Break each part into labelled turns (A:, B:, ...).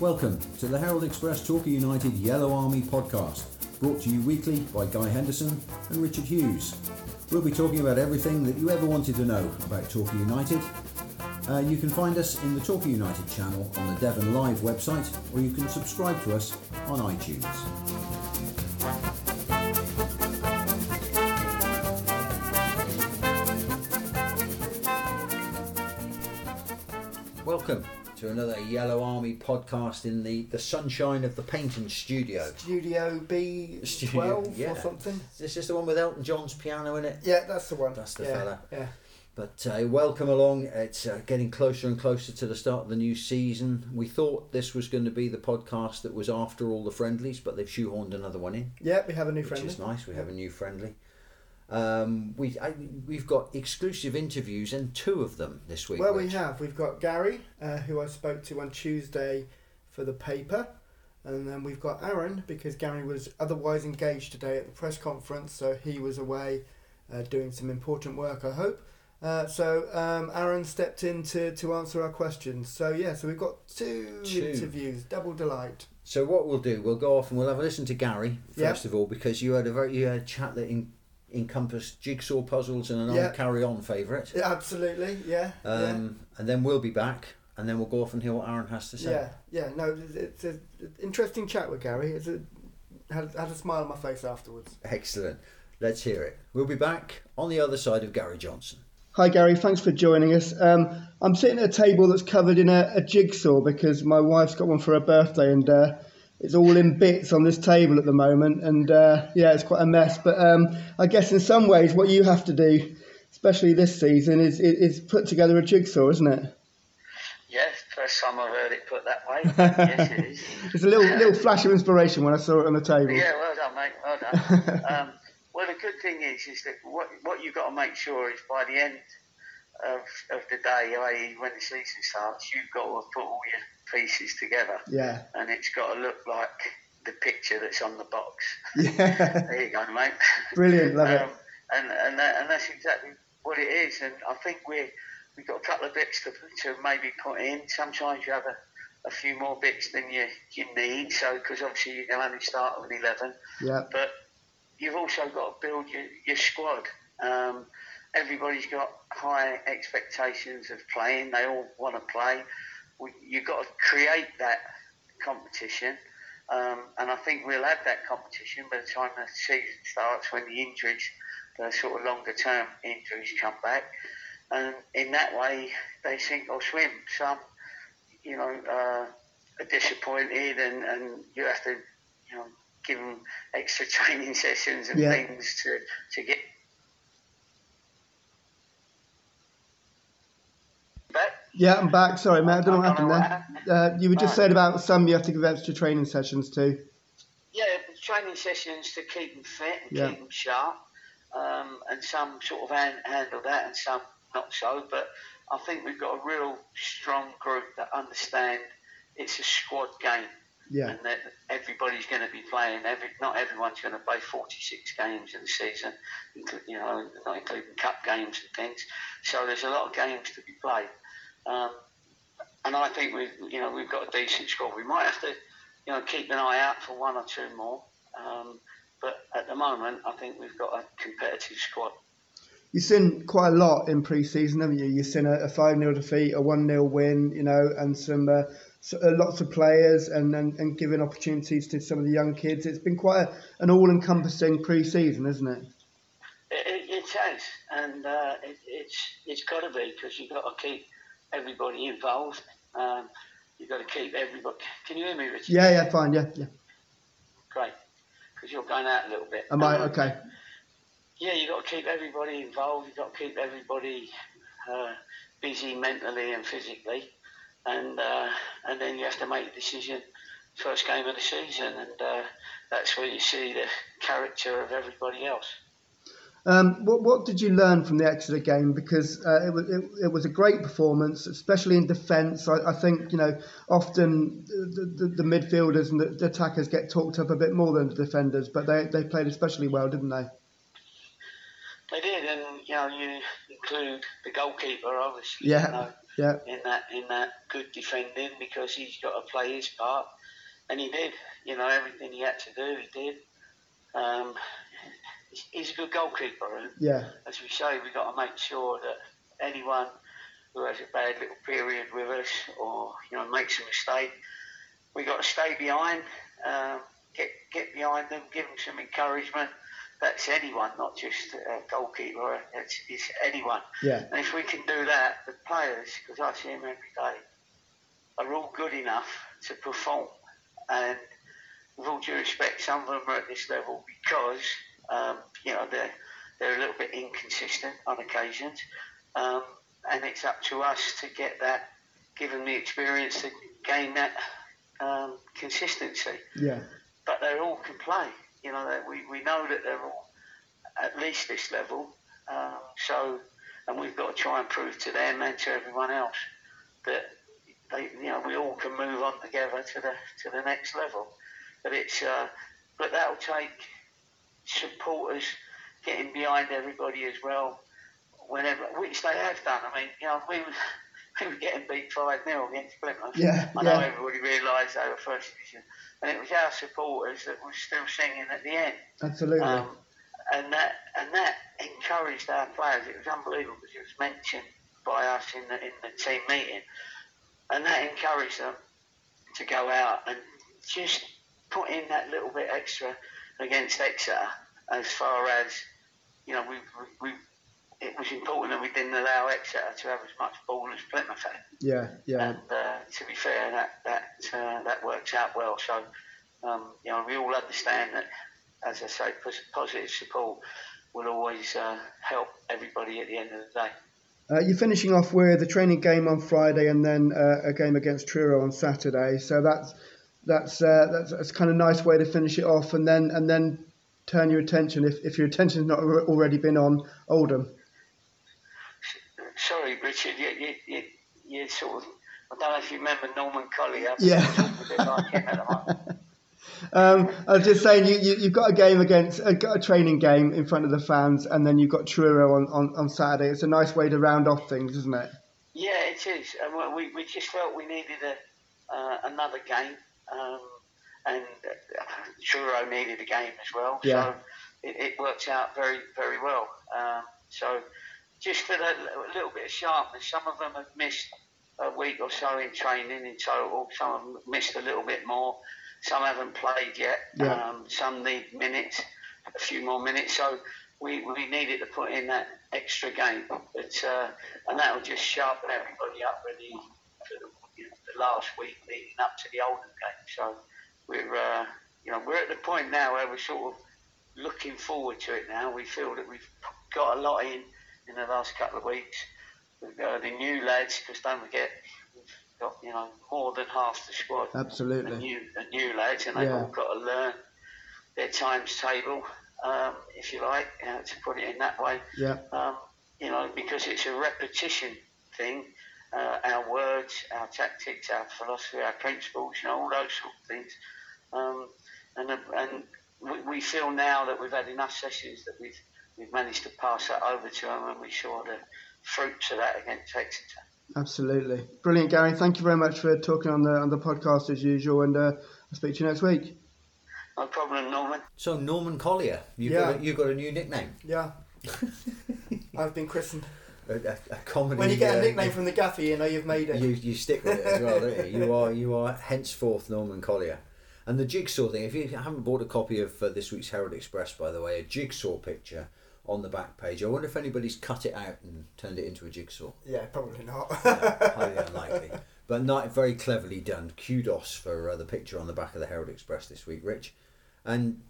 A: Welcome to the Herald Express Torquay United Yellow Army podcast, brought to you weekly by Guy Henderson and Richard Hughes. We'll be talking about everything that you ever wanted to know about Torquay United. Uh, you can find us in the Torquay United channel on the Devon Live website, or you can subscribe to us on iTunes. To another Yellow Army podcast in the, the sunshine of the Paignton studio.
B: Studio B
A: Studio,
B: twelve
A: yeah.
B: or something.
A: This Is the one with Elton John's piano in it?
B: Yeah, that's the one.
A: That's the
B: yeah,
A: fella.
B: Yeah.
A: But uh, welcome along. It's uh, getting closer and closer to the start of the new season. We thought this was going to be the podcast that was after all the friendlies, but they've shoehorned another one in,
B: Yeah, we have a new
A: friendly.
B: which
A: is nice. We have a new friendly. Um, we I, we've got exclusive interviews and two of them this week.
B: Well, we have. We've got Gary, uh, who I spoke to on Tuesday for the paper, and then we've got Aaron because Gary was otherwise engaged today at the press conference, so he was away uh, doing some important work. I hope. Uh, so um, Aaron stepped in to, to answer our questions. So yeah, so we've got two,
A: Two.
B: interviews, double delight.
A: So what we'll do, we'll go off and we'll have a listen to Gary first of all because you had a very you had a chat that in, encompassed jigsaw puzzles and an
B: Yeah.
A: old carry on favourite.
B: Yeah, absolutely. Yeah. yeah.
A: Um, and then we'll be back, and then we'll go off and hear what Aaron has to say.
B: Yeah, yeah, no, it's, it's an interesting chat with Gary. It's a, had, had a smile on my face afterwards.
A: Excellent. Let's hear it. We'll be back on the other side of Gary Johnson.
B: Hi, Gary. Thanks for joining us. Um, I'm sitting at a table that's covered in a, a jigsaw because my wife's got one for her birthday and uh, it's all in bits on this table at the moment. And uh, yeah, it's quite a mess. But um, I guess in some ways, what you have to do, especially this season, is, is, is put together a jigsaw, isn't it?
C: Yes, first time I've heard it put that way. yes, it is.
B: It's a little little flash of inspiration when I saw it on the table.
C: Yeah, well done, mate. Well done. um, well, the good thing is, is that what what you've got to make sure is by the end of, of the day, i.e., when the season starts, you've got to put all your pieces together,
B: Yeah.
C: and it's got to look like the picture that's on the box.
B: Yeah.
C: There you go, mate.
B: Brilliant. Love it.
C: Um, and and that, and that's exactly what it is. And I think we we've got a couple of bits to, to maybe put in. Sometimes you have a, a few more bits than you you need. So because obviously you can only start with eleven,
B: Yeah.
C: but you've also got to build your your squad. Um, everybody's got high expectations of playing. They all want to play. We, you've got to create that competition. Um, and I think we'll have that competition by the time the season starts when the injuries, the sort of longer term injuries come back. And in that way, they sink or swim. Some, you know, uh, are disappointed and, and you have to, you know, give them extra training sessions and
B: Yeah.
C: things to, to get back.
B: Yeah, I'm back. Sorry, mate. I don't know what happened there. Uh, you were just saying about some you have to give extra training sessions to.
C: Yeah, training sessions to keep them fit and
B: Yeah.
C: keep them sharp, um, and some sort of hand, handle that, and some not so. But I think we've got a real strong group that understand it's a squad game,
B: Yeah.
C: and that everybody's going to be playing. Every not everyone's going to play 46 games in the season, you know, not including cup games and things. So there's a lot of games to be played. Um, and I think we've you know we've got a decent squad. We might have to you know keep an eye out for one or two more. Um, but at the moment, I think we've got a competitive squad.
B: You've seen quite a lot in pre-season, haven't you? You've seen a, a 5 0 defeat, a 1 0 win, you know, and some uh, so, uh, lots of players and, and, and giving opportunities to some of the young kids. It's been quite a, an all encompassing pre season, isn't it?
C: It, it, it has, and uh, it, it's it's got to be because you've got to keep everybody involved. Um, you've got to keep everybody. Can you hear me, Richard?
B: Yeah, yeah, fine, yeah, yeah.
C: Great, because you're going out a little bit.
B: Am I
C: Um,
B: okay?
C: yeah, you've got to keep everybody involved. You've got to keep everybody uh, busy mentally and physically, and uh, and then you have to make a decision first game of the season, and uh, that's where you see the character of everybody else.
B: Um, what, what did you learn from the Exeter game? Because uh, it, was, it, it was a great performance, especially in defence. I, I think you know often the, the, the midfielders and the, the attackers get talked up a bit more than the defenders, but they, they played especially well, didn't they?
C: They did, and you know, you include the goalkeeper, obviously.
B: Yeah.
C: You know,
B: Yeah.
C: in that in that good defending because he's got to play his part, and he did. You know everything he had to do, he did. Um, he's, a good goalkeeper, and
B: Yeah.
C: as we say, we've got to make sure that anyone who has a bad little period with us or you know makes a mistake, we got to stay behind, um, get get behind them, give them some encouragement. That's anyone, not just a goalkeeper. It's, it's anyone.
B: Yeah.
C: And if we can do that, the players, because I see them every day, are all good enough to perform. And with all due respect, some of them are at this level because, um, you know, they're, they're a little bit inconsistent on occasions. Um, and it's up to us to get that, give them the experience to gain that um, consistency
B: Yeah.
C: but they all can play. You know, that we, we know that they're all at least this level. Um, so, and we've got to try and prove to them and to everyone else that they, you know, we all can move on together to the to the next level. But it's, uh, but that'll take supporters getting behind everybody as well. Whenever, which they have done. I mean, you know, we were, we were getting beat five 0 against Plymouth.
B: Yeah,
C: I know
B: yeah.
C: everybody realised they were first division, and it was our supporters that were still singing at the end.
B: Absolutely.
C: Um, and that and that encouraged our players. It was unbelievable because it was mentioned by us in the in the team meeting, and that encouraged them to go out and just put in that little bit extra against Exeter. As far as you know, we we it was important that we didn't allow Exeter to have as much ball as Plymouth had.
B: yeah. Yeah.
C: And uh, to be fair, that that uh, that works out well. So, um, you know, we all understand that, as I say, positive support will always uh, help everybody at the end of the day.
B: Uh, you're finishing off with a training game on Friday and then uh, a game against Truro on Saturday. So that's that's uh, that's, that's kind of nice way to finish it off, and then and then turn your attention if, if your attention's not already been on Oldham.
C: Sorry, Richard, you, you, you, you sort of. I don't know if you remember Norman Collier.
B: Yeah.
C: you talk a bit like him at the moment.
B: Um, I was just saying, you, you, you've got a game against, uh, got a training game in front of the fans, and then you've got Truro on, on, on Saturday. It's a nice way to round off things, isn't it?
C: Yeah, it is. And we, we just felt we needed a, uh, another game. Um, and uh, Truro needed a game as well.
B: Yeah.
C: So it, it worked out very, very well. Um, so just for that li- little bit of sharpness, some of them have missed a week or so in training in total. Some of them have missed a little bit more. Some haven't played yet.
B: Yeah.
C: Um, some need minutes, a few more minutes. So we, we needed to put in that extra game. But, uh, and that will just sharpen everybody up ready for the, you know, the last week leading up to the Oldham game. So we're, uh, you know, we're at the point now where we're sort of looking forward to it now. We feel that we've got a lot in in the last couple of weeks. We've the new lads, because don't forget, we've got, you know, more than half the squad the
B: Absolutely.
C: new, the new lads, and they've
B: Yeah.
C: all got to learn their times table, um, if you like, uh, to put it in that way.
B: Yeah.
C: Um, you know, because it's a repetition thing. Uh, our words, our tactics, our philosophy, our principles, you know, all those sort of things. Um, and uh, and we, we feel now that we've had enough sessions that we've we've managed to pass that over to them, and we saw the fruits of that against Exeter.
B: Absolutely. Brilliant, Gary. Thank you very much for talking on the on the podcast as usual, and uh, I'll speak to you next week.
C: No problem, Norman.
A: So Norman Collier, you've,
B: Yeah.
A: got a, you've got a new nickname.
B: Yeah. I've been christened.
A: A, a, a comedy.
B: When you get a
A: uh,
B: nickname from the gaffer, you know you've made it.
A: you you stick with it as well, don't you? You are you are henceforth Norman Collier. And the jigsaw thing. If you haven't bought a copy of uh, this week's Herald Express, by the way, a jigsaw picture on the back page. I wonder if anybody's cut it out and turned it into a jigsaw.
B: Yeah, probably not.
A: Yeah, highly unlikely, but not very cleverly done. Kudos for uh, the picture on the back of the Herald Express this week, Rich. And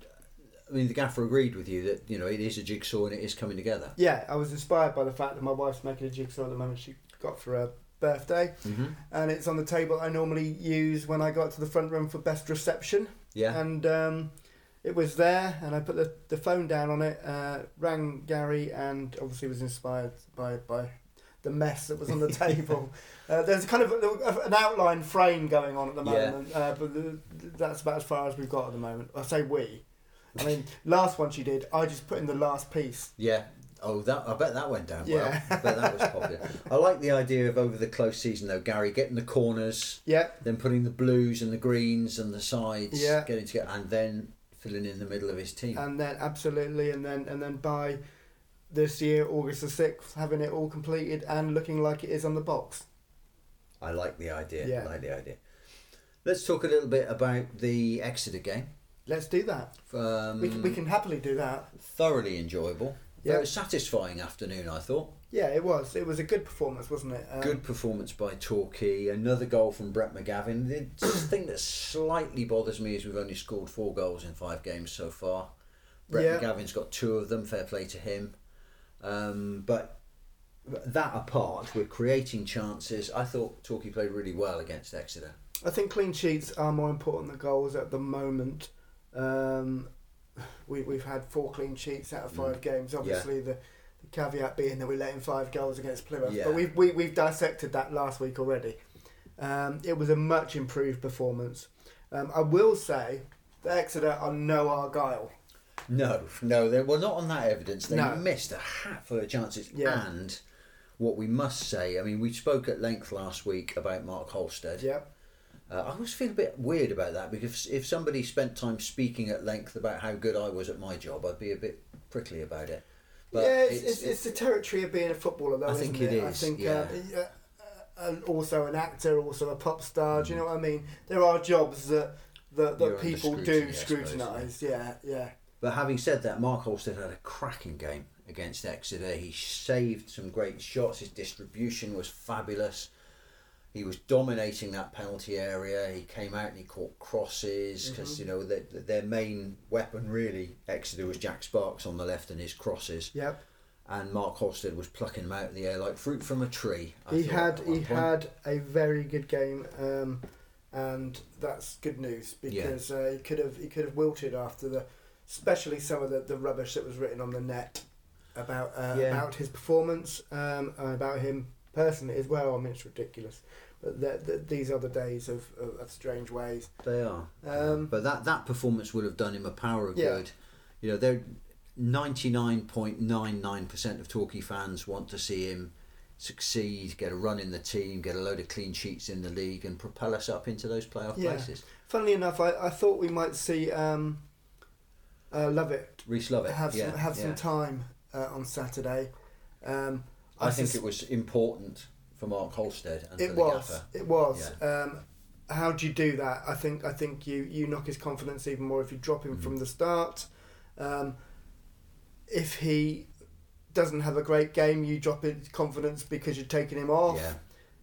A: I mean, the gaffer agreed with you that you know it is a jigsaw and it is coming together.
B: yeah, I was inspired by the fact that my wife's making a jigsaw at the moment. She got for her birthday,
A: Mm-hmm.
B: and it's on the table I normally use when I go up to the front room for best reception.
A: Yeah.
B: And um, it was there, and I put the, the phone down on it, uh, rang Gary, and obviously was inspired by by the mess that was on the table. Uh, there's kind of a, an outline frame going on at the
A: Yeah.
B: moment, uh, but the, that's about as far as we've got at the moment. I say we. I mean, last one she did, I just put in the last piece
A: Yeah. Oh, that I bet that went down
B: Yeah.
A: well. I bet that was popular. I like the idea of over the close season though, Gary getting the corners,
B: Yeah,
A: then putting the blues and the greens and the sides,
B: Yeah.
A: getting together, and then filling in the middle of his team.
B: and then absolutely, and then and then by this year, August the sixth, having it all completed and looking like it is on the box.
A: I like the idea.
B: Yeah.
A: I like the idea. Let's talk a little bit about the Exeter game.
B: Let's do that.
A: Um,
B: We can, we can happily do that.
A: thoroughly enjoyable.
B: Yeah.
A: Very satisfying afternoon, I thought.
B: Yeah, it was. It was a good performance, wasn't it? Um,
A: Good performance by Torquay. Another goal from Brett McGavin. The thing that slightly bothers me is we've only scored four goals in five games so far. Brett
B: Yeah.
A: McGavin's got two of them. Fair play to him. Um, but that apart, we're creating chances. I thought Torquay played really well against Exeter.
B: I think clean sheets are more important than goals at the moment. Um, we, we've had four clean sheets out of five games. Obviously, the, the caveat being that we let in five goals against Plymouth.
A: Yeah.
B: But we've, we, we've dissected that last week already. Um, it was a much improved performance. Um, I will say that Exeter are no Argyle.
A: No, no, they were not on that evidence. They
B: No.
A: missed a hatful of chances.
B: Yeah.
A: And what we must say, I mean, we spoke at length last week about Mark Halstead.
B: Yeah.
A: Uh, I always feel a bit weird about that because if somebody spent time speaking at length about how good I was at my job, I'd be a bit prickly about it. But
B: yeah, it's, it's, it's, the territory of being a footballer, though.
A: I
B: isn't
A: think it
B: I think,
A: yeah.
B: uh, uh, and also an actor, also a pop star. Do you know what I mean? There are jobs that that, that people do scrutinise. Yeah, yeah,
A: But having said that, Mark Halstead had a cracking game against Exeter. He saved some great shots. His distribution was fabulous. He was dominating that penalty area. He came out and he caught crosses because you know their, their main weapon really Exeter was Jack Sparks on the left and his crosses,
B: yep.
A: and Mark Halstead was plucking them out of the air like fruit from a tree. I
B: he had he
A: point.
B: had a very good game, um, and that's good news because uh, he could have he could have wilted after the, especially some of the, the rubbish that was written on the net about uh,
A: Yeah.
B: about his performance um, about him personally as well. I mean, it's ridiculous, but th th these are the days of, of, of strange ways.
A: They are.
B: Um,
A: but that, that performance would have done him a power of
B: Yeah.
A: good. You know, they're 99.99% of Torquay fans want to see him succeed, get a run in the team, get a load of clean sheets in the league, and propel us up into those playoff
B: Yeah.
A: places.
B: Funnily enough, I, I thought we might see um, uh, Lovett
A: Rhys Lovett,
B: have
A: yeah,
B: some have
A: yeah.
B: some time uh, on Saturday. Um,
A: I think
B: sus-
A: it was important for Mark Halstead and
B: It
A: for the
B: was.
A: gaffer.
B: It was. Um, how do you do that? I think. I think you you knock his confidence even more if you drop him
A: Mm.
B: from the start. Um, if he doesn't have a great game, you drop his confidence because you're taking him off.
A: Yeah,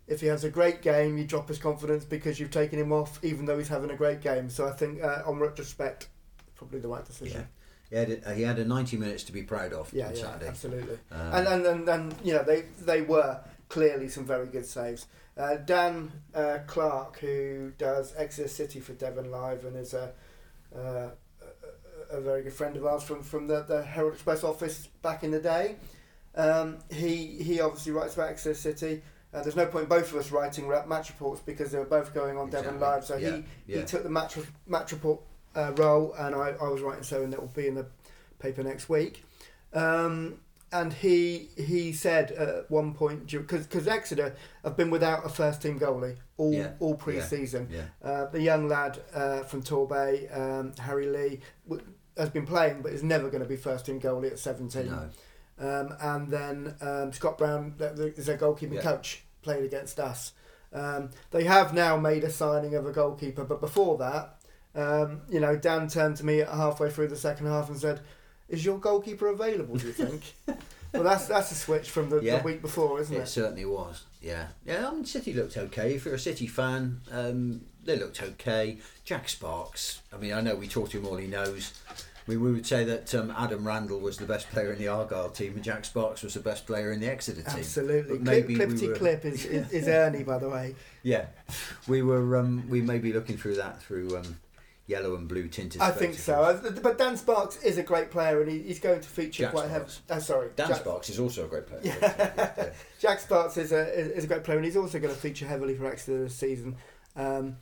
B: If he has a great game, you drop his confidence because you've taken him off, even though he's having a great game. So I think, uh, on retrospect, probably the right
A: yeah. He had, a, he had a 90 minutes to be proud of
B: Yeah,
A: on
B: yeah,
A: Saturday.
B: absolutely.
A: Um,
B: and, and, and, and you know they they were clearly some very good saves. Uh, Dan uh, Clark, who does Exeter City for Devon Live and is a, uh, a a very good friend of ours from, from the, the Herald Express office back in the day. Um, he he obviously writes about Exeter City. Uh, there's no point both of us writing match reports because they were both going on Devon Live. So
A: Yeah,
B: he,
A: yeah.
B: he took the match match report uh, role, and I, I was writing so, and it will be in the paper next week. Um, and he he said at one point because because Exeter have been without a first team goalie all
A: Yeah,
B: all pre season.
A: yeah.
B: Uh, the young lad uh, from Torbay, um, Harry Lee, w- has been playing but is never going to be first team goalie at seventeen.
A: No.
B: Um, and then um, Scott Brown is their goalkeeping
A: Yeah.
B: coach, played against us. Um, they have now made a signing of a goalkeeper, but before that, um, you know, Dan turned to me halfway through the second half and said, "Is your goalkeeper available? Do you think?" well, that's that's a switch from the,
A: Yeah.
B: the week before, isn't
A: It
B: it?
A: certainly was. Yeah, yeah. I mean, City looked okay. If you're a City fan, um, they looked okay. Jack Sparks. I mean, I know we talked to him all he knows. I mean, we would say that um, Adam Randell was the best player in the Argyle team, and Jack Sparks was the best player in the Exeter team.
B: Absolutely.
A: But
B: Clip,
A: maybe we were-
B: Clip is, is, is Ernie, by the way.
A: Yeah, we were. Um, we may be looking through that through um, yellow and blue tinted.
B: I think so. But Dan Sparks is a great player, and he's going to feature
A: Jack
B: quite heavily. Uh, sorry,
A: Dan
B: Jack,
A: Sparks is also a great player.
B: Yeah.
A: Yeah.
B: Jack Sparks is a is a great player, and he's also going to feature heavily for Exeter this season. Um,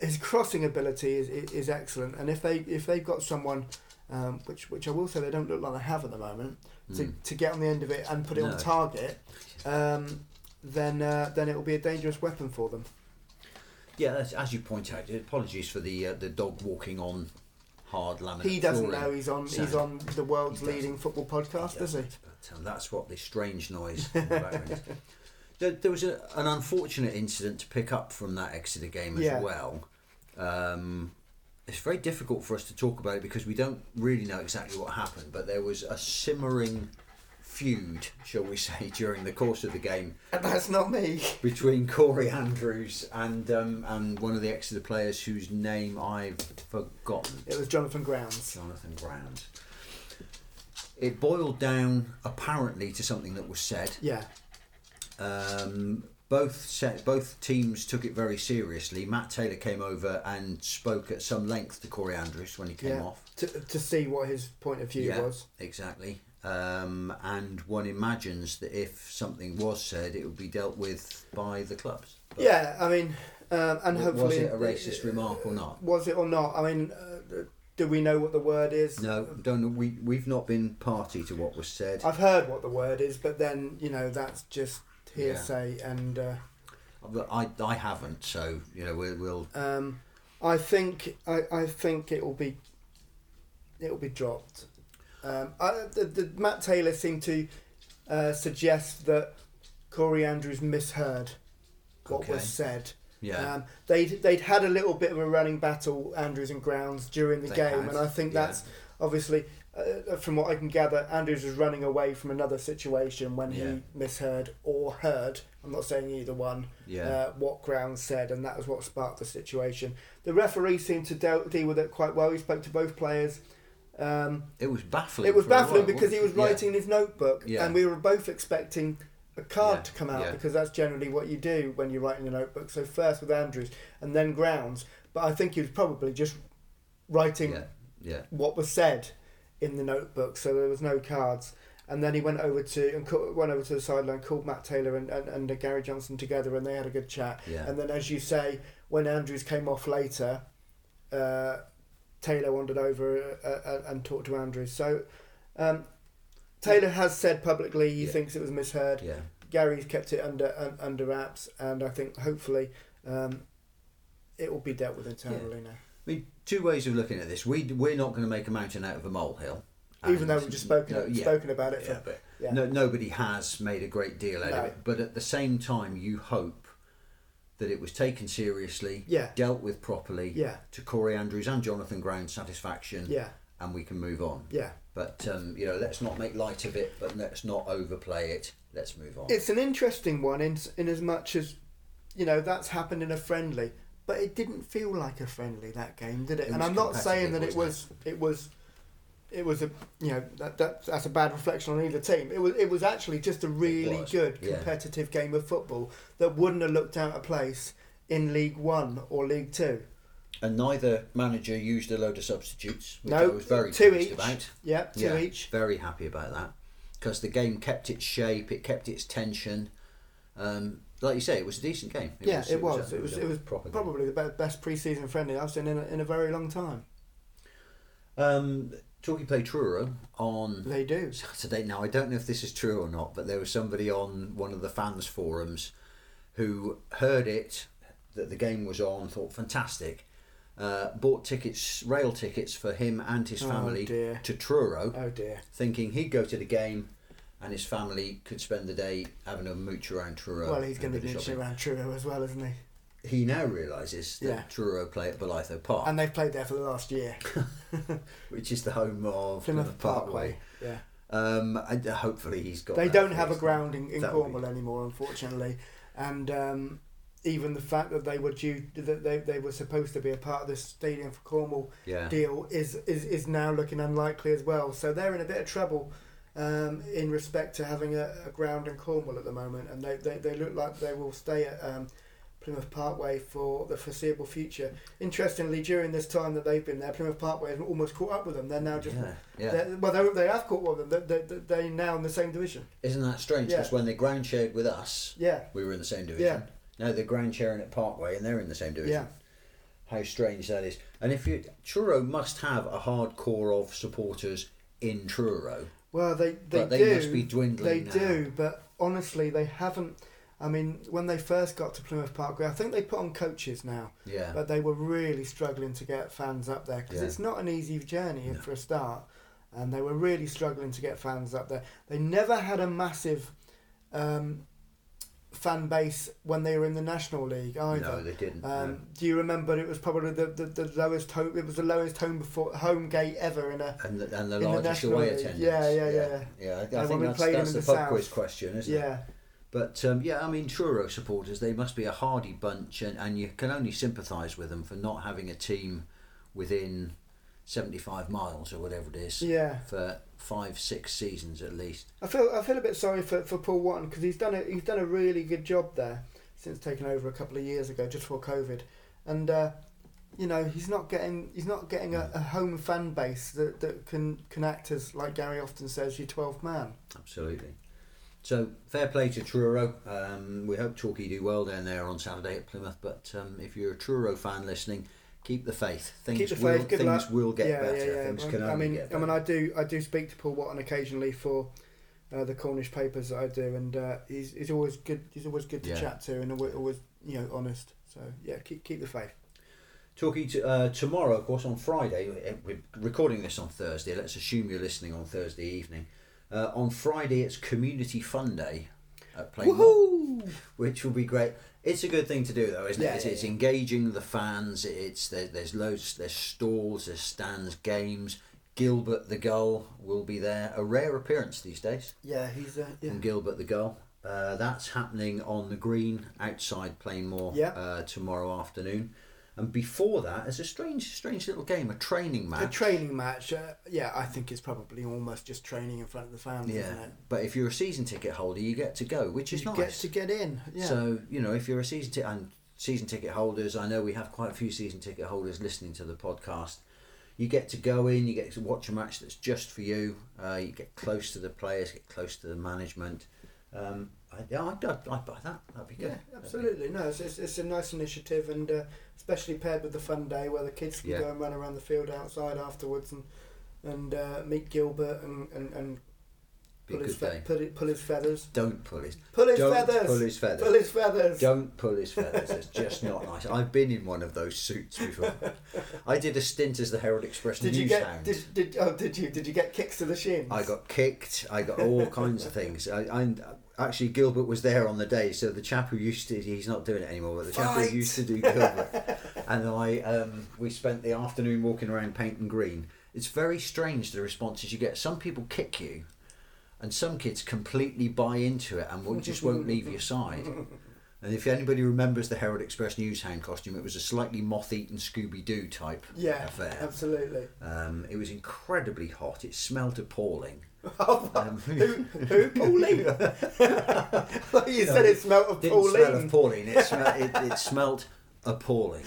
B: his crossing ability is, is is excellent, and if they if they've got someone um, which which I will say they don't look like they have at the moment, to,
A: Mm.
B: to get on the end of it and put it
A: No.
B: on target, um, then uh, then it will be a dangerous weapon for them.
A: Yeah, as, as you point out, apologies for the uh, the dog walking on hard laminate.
B: He doesn't
A: flooring.
B: know he's on he's on the world's leading football podcast, does he?
A: But um, that's what this strange noise in the background. There, there was a, an unfortunate incident to pick up from that Exeter game as
B: Yeah.
A: well. Um, it's very difficult for us to talk about it because we don't really know exactly what happened, but there was a simmering feud, shall we say, during the course of the game
B: And that's not me.
A: between Corey Andrews and um, and one of the Exeter players whose name I've forgotten.
B: It was Jonathan Grounds.
A: Jonathan Grounds. It boiled down apparently to something that was said.
B: Yeah,
A: Um, both set, both teams took it very seriously. Matt Taylor came over and spoke at some length to Corey Andrews when he came
B: yeah.
A: off.
B: To, to see what his point of view
A: Yeah.
B: was.
A: Exactly. Um, and one imagines that if something was said, it would be dealt with by the clubs. But
B: Yeah, I mean, um, and hopefully was
A: it a racist remark or not?
B: Was it or not? I mean, uh, do we know what the word is?
A: No, don't. know. We we've not been party to what was said.
B: I've heard what the word is, but then you know that's just hearsay, and uh,
A: I, I haven't, so you know we'll, we'll
B: um, I think I, I think it will be it will be dropped. Um, I, the, the Matt Taylor seemed to uh, suggest that Corey Andrews misheard what
A: Okay.
B: was said.
A: yeah
B: Um, they'd they'd had a little bit of a running battle, Andrews and Grounds, during the
A: They
B: game,
A: had,
B: and I think
A: yeah.
B: that's obviously, uh, from what I can gather, Andrews was running away from another situation when
A: Yeah.
B: he misheard or heard. I'm not saying either one.
A: yeah
B: Uh, what Grounds said, and that was what sparked the situation. The referee seemed to deal, deal with it quite well. He spoke to both players. Um,
A: it was baffling.
B: it was baffling
A: while,
B: because he was writing in his notebook,
A: Yeah.
B: and we were both expecting a card
A: Yeah,
B: to come out
A: yeah.
B: because that's generally what you do when you're writing a notebook. So first with Andrews and then Grounds, but I think he was probably just writing
A: Yeah, yeah,
B: what was said in the notebook, so there was no cards. And then he went over to and ca- went over to the sideline, called Matt Taylor and, and, and Gary Johnson together, and they had a good chat.
A: yeah.
B: And then, as you say, when Andrews came off later, uh, Taylor wandered over uh, uh, and talked to Andrews. So um, Taylor has said publicly he
A: Yeah.
B: thinks it was misheard.
A: yeah.
B: Gary's kept it under un, under wraps, and I think hopefully um, it will be dealt with internally now.
A: I mean, two ways of looking at this. We we're not going to make a mountain out of a molehill,
B: Even though we've just spoken
A: no, yeah,
B: spoken about it for
A: yeah, but
B: yeah.
A: no, nobody has made a great deal out
B: No.
A: of it. But at the same time, you hope that it was taken seriously,
B: Yeah.
A: dealt with properly,
B: yeah,
A: to Corey Andrews and Jonathan Ground's satisfaction,
B: yeah,
A: and we can move on.
B: yeah.
A: But um, you know, let's not make light of it, but let's not overplay it. Let's move on.
B: It's an interesting one in in as much as you know that's happened in a friendly, but it didn't feel like a friendly that game, did it?
A: It
B: and I'm not saying that it was it was it was a you know that, that that's a bad reflection on either team. It was it was actually just a really
A: was,
B: good
A: yeah.
B: competitive game of football that wouldn't have looked out of place in League One or League Two.
A: and neither manager used a load of substitutes, which
B: No,
A: I was very
B: two each.
A: about.
B: Yeah, two
A: yeah,
B: each.
A: Very happy about that because the game kept its shape, it kept its tension. Um, like you say, it was a decent game.
B: yeah, it was.
A: a-
B: It was. It was
A: proper game.
B: probably the be- best pre-season friendly I've seen in a, in a very long time.
A: Um, Torquay play Truro on
B: They do.
A: Saturday. Now I don't know if this is true or not, but there was somebody on one of the fans forums who heard it that the game was on, thought fantastic, uh, bought tickets, rail tickets for him and his
B: Oh,
A: family
B: dear.
A: to Truro,
B: Oh dear.
A: thinking he'd go to the game and his family could spend the day having a mooch around Truro.
B: Well, he's going to be mooching around Truro as well, isn't he?
A: He now realises that
B: Yeah.
A: Truro play at Bolitho Park,
B: And they've played there for the last year.
A: which is the home of
B: Plymouth
A: Plymouth Parkway.
B: Yeah.
A: Um, and hopefully he's got.
B: They don't have a ground in, in Cornwall anymore, unfortunately. And um, even the fact that they were due, that they, they were supposed to be a part of the Stadium for Cornwall
A: Yeah.
B: deal is, is, is now looking unlikely as well. So they're in a bit of trouble um, in respect to having a, a ground in Cornwall at the moment. And they, they, they look like they will stay at um, Plymouth Parkway for the foreseeable future. Interestingly, during this time that they've been there, Plymouth Parkway has almost caught up with them. They're now just
A: yeah, yeah.
B: They're, well, they, they have caught up with them. They, they, they're now in the same division.
A: Isn't that strange?
B: Yeah.
A: Because when they ground shared with us,
B: Yeah,
A: we were in the same division. Yeah. Now they're ground sharing at Parkway, and they're in the same division. Yeah. how strange that is. And if you Truro must have a hardcore of supporters in Truro.
B: Well, they they
A: But they
B: do.
A: must be dwindling
B: They
A: now.
B: do, but honestly, they haven't. I mean, when they first got to Plymouth Parkway, I think they put on coaches now,
A: Yeah.
B: but they were really struggling to get fans up there because
A: Yeah.
B: it's not an easy journey
A: No.
B: for a start, and they were really struggling to get fans up there. They never had a massive um, fan base when they were in the National League either.
A: no, they didn't.
B: Um,
A: no.
B: Do you remember? It was probably the, the, the lowest home. It was the lowest home before home gate ever in a
A: And the, and the
B: in the
A: largest away
B: League.
A: attendance.
B: Yeah, yeah, yeah.
A: Yeah, I, I think that's, that's the
B: the
A: pub
B: south.
A: quiz question, isn't it?
B: yeah.
A: But um, yeah, I mean, Truro supporters, they must be a hardy bunch, and, and you can only sympathise with them for not having a team within 75 miles or whatever it is
B: Yeah,
A: for five, six seasons at least.
B: I feel I feel a bit sorry for, for Paul Wotton because he's done a he's done a really good job there since taking over a couple of years ago, just before COVID, and uh, you know he's not getting he's not getting a, a home fan base that, that can can act as like Gary often says your twelfth man.
A: Absolutely. So fair play to Truro. Um, we hope Torquay do well down there on Saturday at Plymouth. But um, if you're a Truro fan listening, keep the faith. Things
B: Keep the
A: will
B: faith, good
A: things
B: luck.
A: will get
B: yeah,
A: better.
B: yeah, yeah.
A: Things
B: I-
A: can
B: I mean, I mean, I do I do speak to Paul Wotton occasionally for uh, the Cornish papers that I do, and uh, he's he's always good. He's always good to
A: Yeah.
B: chat to, and always, always you know honest. So yeah, keep keep the faith.
A: Talking to uh, tomorrow, of course, on Friday. uh, We're recording this on Thursday. Let's assume you're listening on Thursday evening. Uh, on Friday, it's Community Fun Day at
B: Plainmoor,
A: which will be great. It's a good thing to do, though, isn't
B: Yeah,
A: it? It's,
B: yeah,
A: it's
B: yeah.
A: engaging the fans. It's there, there's loads. There's stalls. There's stands, games. Gilbert the Gull will be there. A rare appearance these days
B: Yeah, he's uh, yeah.
A: from Gilbert the Gull. Uh, that's happening on the green outside Plainmoor
B: Yeah.
A: uh, tomorrow afternoon. And before that, it's a strange, strange little game, a training match.
B: A training match. Uh, yeah, I think it's probably almost just training in front of the fans, isn't
A: yeah,
B: it?
A: but if you're a season ticket holder, you get to go, which is
B: you
A: nice.
B: get to get in. Yeah.
A: So you know, if you're a season ticket and season ticket holders, I know we have quite a few season ticket holders listening to the podcast. You get to go in, you get to watch a match that's just for you. Uh, you get close to the players, get close to the management. Um, I, yeah, I'd, I'd, I'd buy that. That'd be good.
B: yeah, absolutely. No, it's, it's, it's a nice initiative, and uh, especially paired with the fun day where the kids can
A: Yeah.
B: go and run around the field outside afterwards and and uh, meet Gilbert and and, and pull his fe- pull, it, pull his feathers.
A: Don't pull his.
B: Pull his
A: don't
B: feathers.
A: pull his feathers.
B: Pull his feathers.
A: Don't pull his feathers. It's just not nice. I've been in one of those suits before. I did a stint as the Herald Express
B: Did you get?
A: hound.
B: Did, did oh did you did you get kicks to the shins?
A: I got kicked. I got all kinds of things. I, I actually Gilbert was there on the day, so the chap who used to he's not doing it anymore, but the chap who used to do Gilbert and I um, we spent the afternoon walking around Paignton Green. It's very strange the responses you get. Some people kick you, and some kids completely buy into it and will, just won't leave your side. And if anybody remembers the Herald Express newshound costume, it was a slightly moth-eaten Scooby-Doo type
B: Yeah,
A: affair.
B: absolutely.
A: Um, it was incredibly hot. It smelled appalling.
B: Oh,
A: Um,
B: who, who? Pauline. You said it smelt of
A: didn't smell
B: Pauline.
A: of Pauline. It, smell, it, it smelt appalling.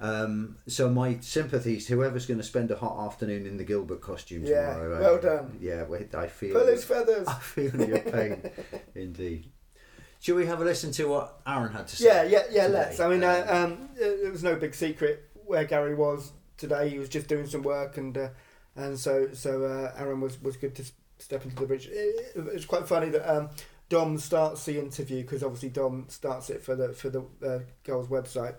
A: Um, so my sympathies to whoever's going to spend a hot afternoon in the Gilbert costume
B: Yeah,
A: tomorrow.
B: well done.
A: Yeah, I feel.
B: Pull his feathers.
A: I feel your pain, indeed. Shall we have a listen to what Aaron had to say?
B: Yeah, yeah, yeah.
A: today?
B: Let's. I mean, uh,
A: Um,
B: um, it it was no big secret where Gary was today. He was just doing some work, and uh, and so so uh, Aaron was was good to step into the bridge. It, it was quite funny that um, Dom starts the interview because obviously Dom starts it for the for the uh, girls' website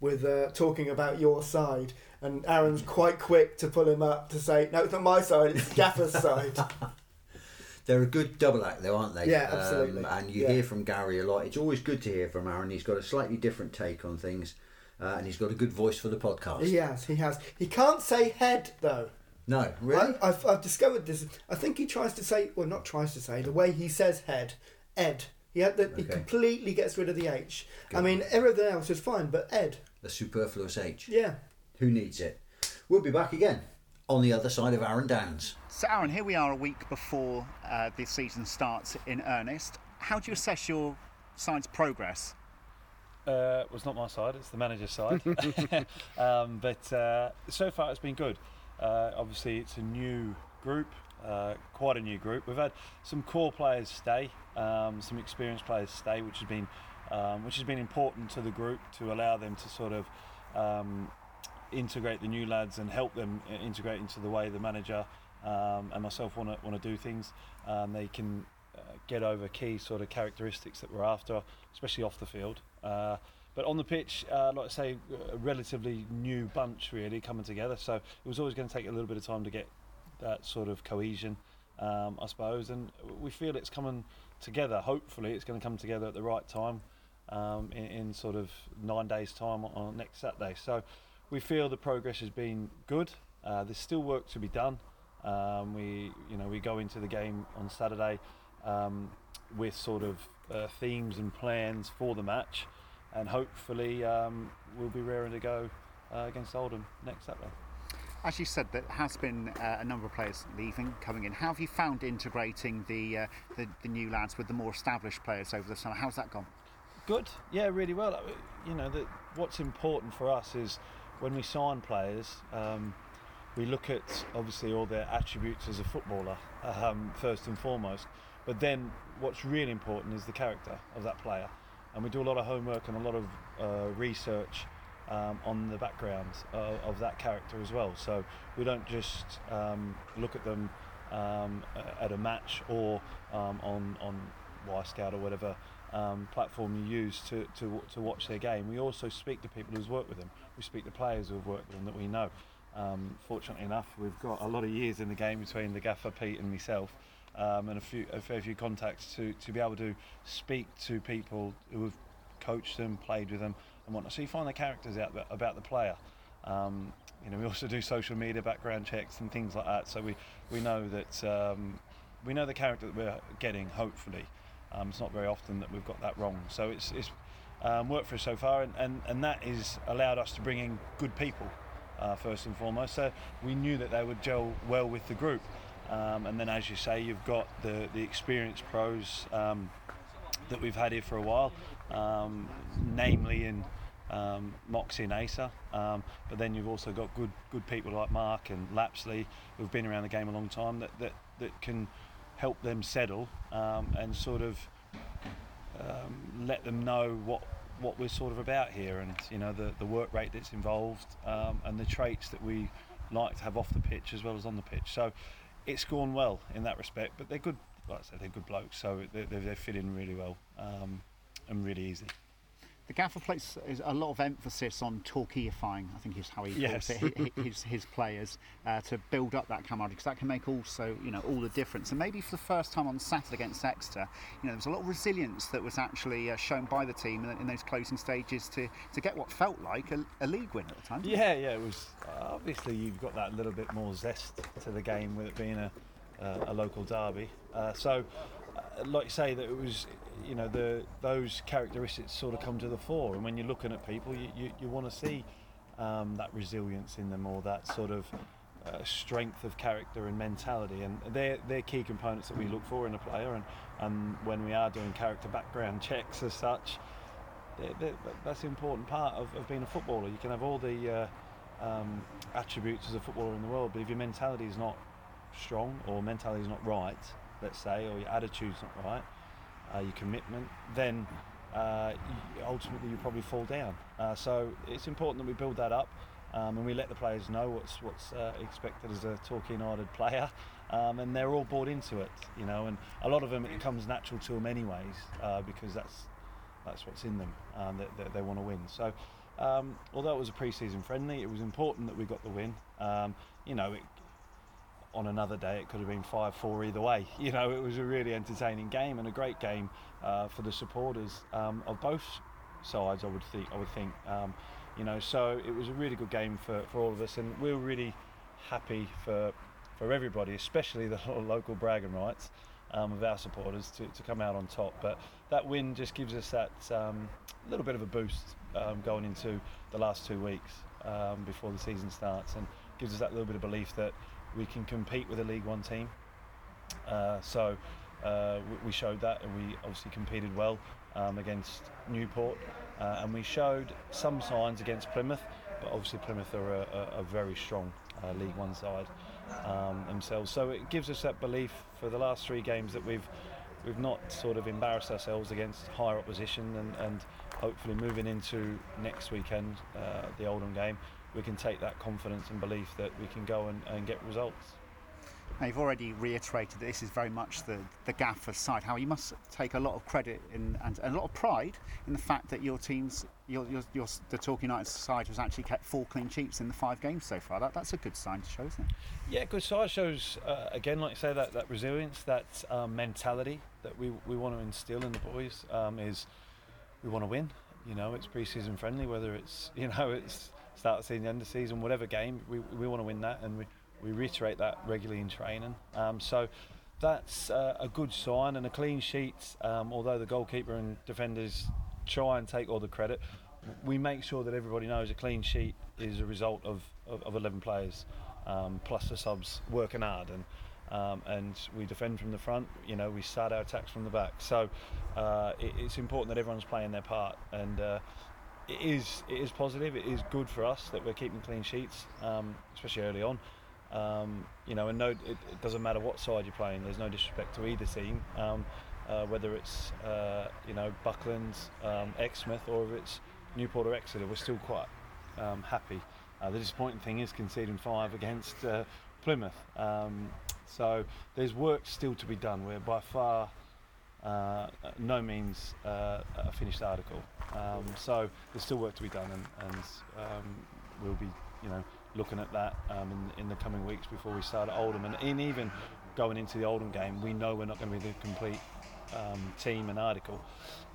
B: with uh, talking about your side. And Aaron's quite quick to pull him up to say, "No, it's not my side; it's Gaffer's side."
A: They're a good double act, though, aren't they?
B: Yeah, absolutely.
A: Um, and you
B: Yeah.
A: hear from Gary a lot. It's always good to hear from Aaron. He's got a slightly different take on things, uh, and he's got a good voice for the podcast.
B: he has, he has. He can't say head though.
A: No, really?
B: I, I've, I've discovered this. I think he tries to say, well, not tries to say, the way he says head, Ed. He had the, he completely gets rid of the H. I
A: Good.
B: mean, everything else is fine, but Ed,
A: the superfluous H.
B: yeah.
A: Who needs it? We'll be back again on the other side of Aaron Downes.
D: So, Aaron, here we are a week before uh, this season starts in earnest. How do you assess your side's progress?
E: Uh, well, it's not my side; it's the manager's side. um, but uh, so far, it's been good. Uh, obviously, it's a new group, uh, quite a new group. We've had some core players stay, um, some experienced players stay, which has been um, which has been important to the group to allow them to sort of um, integrate the new lads and help them integrate into the way the manager um, and myself want to want to do things. Um, they can uh, get over key sort of characteristics that we're after, especially off the field. Uh, but on the pitch, uh, like I say, a relatively new bunch really coming together. So it was always going to take a little bit of time to get that sort of cohesion, um, I suppose. And we feel it's coming together. Hopefully, it's going to come together at the right time um, in, in sort of nine days' time on, next Saturday. So we feel the progress has been good. Uh, there's still work to be done. Um, we, you know, we go into the game on Saturday um, with sort of uh, themes and plans for the match, and hopefully um, we'll be rearing to go uh, against Oldham next Saturday.
D: As you said, there has been uh, a number of players leaving, coming in. How have you found integrating the, uh, the the new lads with the more established players over the summer? How's that gone?
E: Good, yeah, really well. You know, that what's important for us is when we sign players, um, we look at obviously all their attributes as a footballer um, first and foremost, but then what's really important is the character of that player, and we do a lot of homework and a lot of uh, research um, on the background of, of that character as well. So we don't just um, look at them um, at a match or um, on on Wyscout or whatever um, platform you use to, to to watch their game. We also speak to people who's worked with them. We speak to players who've worked with them that we know. Um, fortunately enough, we've got a lot of years in the game between the gaffer Pete and myself, um, and a few a fair few contacts to to be able to speak to people who have coached them, played with them, and whatnot. So you find the characters out about, the player. Um, you know, we also do social media background checks and things like that. So we, we know that um, we know the character that we're getting. Hopefully, um, it's not very often that we've got that wrong. So it's, it's um, worked for us so far, and, and, and that is allowed us to bring in good people uh, first and foremost. So we knew that they would gel well with the group. Um, and then, as you say, you've got the the experienced pros um, that we've had here for a while, um, namely in um, Moxey and Asa. Um, but then you've also got good good people like Mark and Lapslie who've been around the game a long time that that, that can help them settle um, and sort of um, let them know what what we're sort of about here and you know the, the work rate that's involved and the traits that we like to have off the pitch as well as on the pitch. So it's gone well in that respect, but they're good. Like I said, they're good blokes, so they, they, they fit in really well um, and really easy.
D: The gaffer places a lot of emphasis on Torqueifying, I think is how he
E: Yes.
D: calls it, hi- hi- his, his players, uh, to build up that camaraderie, because that can make also, you know, all the difference. And maybe for the first time on Saturday against Exeter, you know, there was a lot of resilience that was actually uh, shown by the team in, in those closing stages to, to get what felt like a, a league win at the time.
E: Yeah, yeah, it was uh, obviously you've got that little bit more zest to the game with it being a, uh, a local derby. Uh, so, uh, like you say, that it was, you know, the those characteristics sort of come to the fore, and when you're looking at people, you, you, you want to see um, that resilience in them or that sort of uh, strength of character and mentality, and they're they're key components that we look for in a player, and and when we are doing character background checks as such they're- they're- that's an important part of, of being a footballer. You can have all the uh, um, attributes as a footballer in the world, but if your mentality is not strong or mentality is not right, let's say, or your attitude's not right, uh, your commitment, then uh, ultimately you probably fall down. Uh, so it's important that we build that up. Um, and we let the players know what's what's uh, expected as a Torquay United player, um, and they're all bought into it, you know. And a lot of them, it comes natural to them anyways, uh, because that's that's what's in them. Um, that they want to win. So, um, although it was a pre-season friendly, it was important that we got the win. Um, you know, it, on another day it could have been five-four either way. You know, it was a really entertaining game and a great game uh, for the supporters um, of both sides. I would think. I would think. Um, you know, so it was a really good game for, for all of us, and we were really happy for for everybody, especially the local bragging rights um, of our supporters to, to come out on top. But that win just gives us that um, little bit of a boost um, going into the last two weeks um, before the season starts, and gives us that little bit of belief that we can compete with a League One team. Uh, so uh, we, we showed that, and we obviously competed well um, against Newport, uh, and we showed some signs against Plymouth. But obviously Plymouth are a, a, a very strong uh, League One side um, themselves. So it gives us that belief for the last three games that we've we've not sort of embarrassed ourselves against higher opposition, and, and hopefully moving into next weekend, uh, the Oldham game, we can take that confidence and belief that we can go and, and get results.
D: Now, you've already reiterated that this is very much the, the gaffer's side. How you must take a lot of credit in, and, and a lot of pride in the fact that your team's, your, your, your, the Torquay United side has actually kept four clean sheets in the five games so far. That, that's a good sign to show, isn't it?
E: Yeah, good side shows, uh, again, like you say, that, that resilience, that um, mentality that we, we want to instill in the boys um, is we want to win. You know, it's pre-season friendly, whether it's, you know, it's start of season, end of the season, whatever game, we, we want to win that and we, we reiterate that regularly in training. Um, so that's uh, a good sign and a clean sheet. Um, although the goalkeeper and defenders try and take all the credit, we make sure that everybody knows a clean sheet is a result of, of, of 11 players um, plus the subs working hard and. Um, and we defend from the front. You know, we start our attacks from the back. So uh, it, it's important that everyone's playing their part, and uh, it is it is positive. It is good for us that we're keeping clean sheets, um, especially early on. Um, you know, and no, it, it, doesn't matter what side you're playing. There's no disrespect to either team, um, uh, whether it's uh, you know Bucklands, um, Exmouth, or if it's Newport or Exeter. We're still quite um, happy. Uh, the disappointing thing is conceding five against uh, Plymouth. Um, so there's work still to be done. We're by far uh, no means uh, a finished article. Um, so there's still work to be done, and, and we'll be you know looking at that um, in, in, the coming weeks before we start at Oldham. And in even going into the Oldham game, we know we're not going to be the complete um, team and article.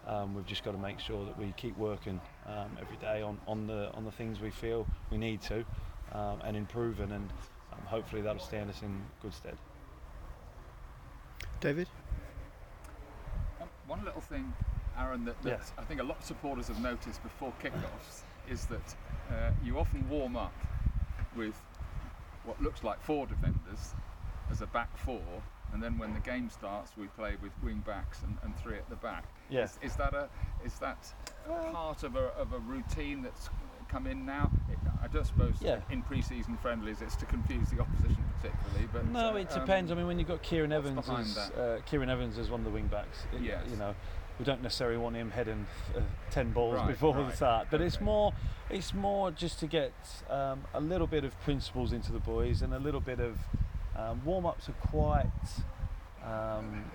E: Um, we've just got to make sure that we keep working um, every day on, on the on the things we feel we need to, um, and improving, and um, hopefully that'll stand us in good stead.
B: David.
F: One little thing, Aaron, that, that yes. I think a lot of supporters have noticed before kickoffs is that uh, you often warm up with what looks like four defenders as a back four, and then when the game starts, we play with wing backs and, and three at the back.
E: Yes.
F: Is, is that a is that part of a, of a routine that's come in now? I don't suppose yeah. in pre-season friendlies it's to confuse the opposition particularly, but
E: no, uh, it depends. Um, I mean, when you've got Kieran Evans, as, uh, Kieran Evans is one of the wing backs.
F: Yes.
E: You know, we don't necessarily want him heading uh, ten balls right, before right. the start, but okay. it's more it's more just to get um, a little bit of principles into the boys and a little bit of um, warm ups are quite um,